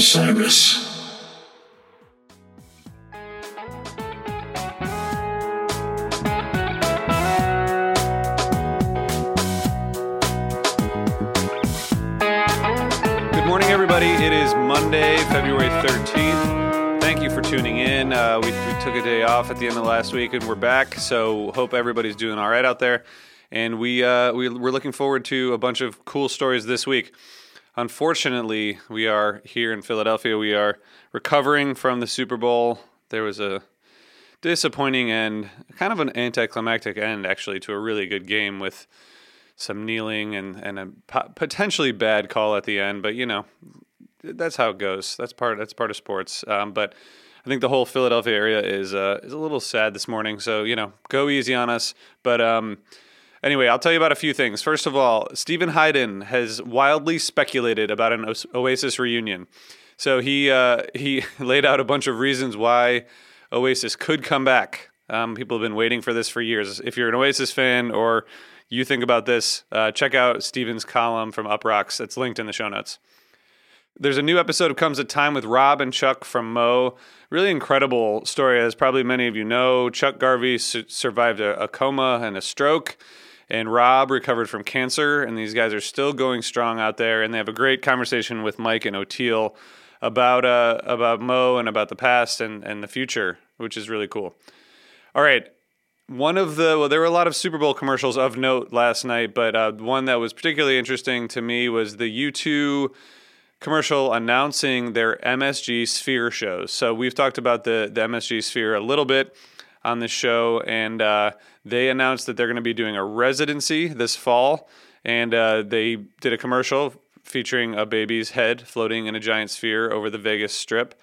Osiris. Good morning, everybody. It is Monday, February 13th. Thank you for tuning in. Uh, we, we took a day off at the end of last week and we're back. So, hope everybody's doing all right out there. And we, uh, we, we're looking forward to a bunch of cool stories this week. Unfortunately, we are here in Philadelphia. We are recovering from the Super Bowl. There was a disappointing end, kind of an anticlimactic end, actually, to a really good game with some kneeling and, and a potentially bad call at the end. But, you know, that's how it goes. That's part, that's part of sports. Um, but I think the whole Philadelphia area is, uh, is a little sad this morning. So, you know, go easy on us. But, um, Anyway, I'll tell you about a few things. First of all, Steven Hyden has wildly speculated about an Oasis reunion. So he uh, he laid out a bunch of reasons why Oasis could come back. Um, people have been waiting for this for years. If you're an Oasis fan or you think about this, uh, check out Steven's column from Uproxx. It's linked in the show notes. There's a new episode of Comes a Time with Rob and Chuck from moe. Really incredible story, as probably many of you know. Chuck Garvey su- survived a, a coma and a stroke and Rob recovered from cancer, and these guys are still going strong out there. And they have a great conversation with Mike and Oteil about uh, about moe and about the past and and the future, which is really cool. All right. One of the well, there were a lot of Super Bowl commercials of note last night, but uh, one that was particularly interesting to me was the U2 commercial announcing their MSG Sphere shows. So we've talked about the the MSG Sphere a little bit on this show, and uh, they announced that they're going to be doing a residency this fall, and uh, they did a commercial featuring a baby's head floating in a giant sphere over the Vegas Strip.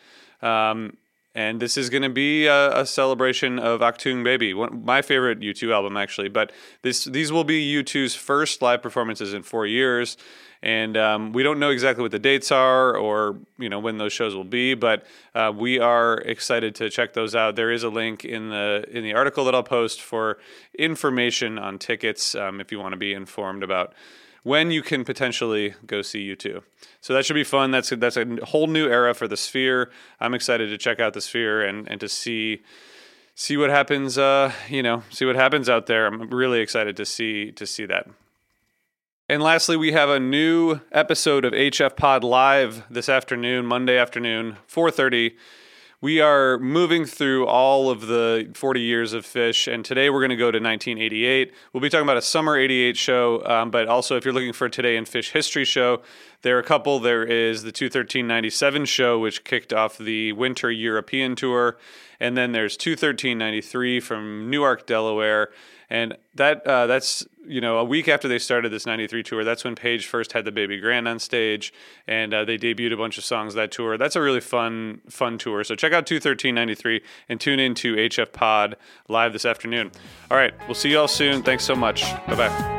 Um, and this is going to be a, a, celebration of Achtung Baby, one, my favorite U2 album actually. But this these will be U2's first live performances in four years, and um, we don't know exactly what the dates are or you know when those shows will be, but uh, we are excited to check those out. There is a link in the in the article that I'll post for information on tickets um, if you want to be informed about when you can potentially go see U2. So that should be fun. That's a, that's a whole new era for the Sphere. I'm excited to check out the Sphere and and to see see what happens. Uh, you know, see what happens out there. I'm really excited to see to see that. And lastly, we have a new episode of HF Pod live this afternoon, Monday afternoon, 4:30. We are moving through all of the 40 years of Phish, and today we're going to go to 1988. We'll be talking about a summer 88 show, um, but also if you're looking for a Today in Phish history show, there are a couple. There is the 21397 show, which kicked off the winter European tour, and then there's 21393 from Newark, Delaware and that uh, that's you know a week after they started this '93 tour. That's when Page first had the Baby Grand on stage, and uh, they debuted a bunch of songs that tour. That's a really fun fun tour. So check out 21393 and tune in to HF Pod live this afternoon. All right, we'll see you all soon. Thanks so much. Bye bye.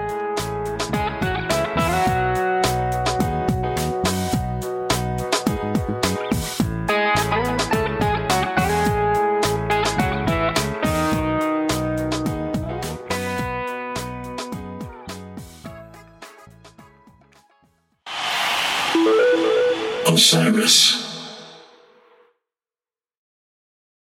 Osiris.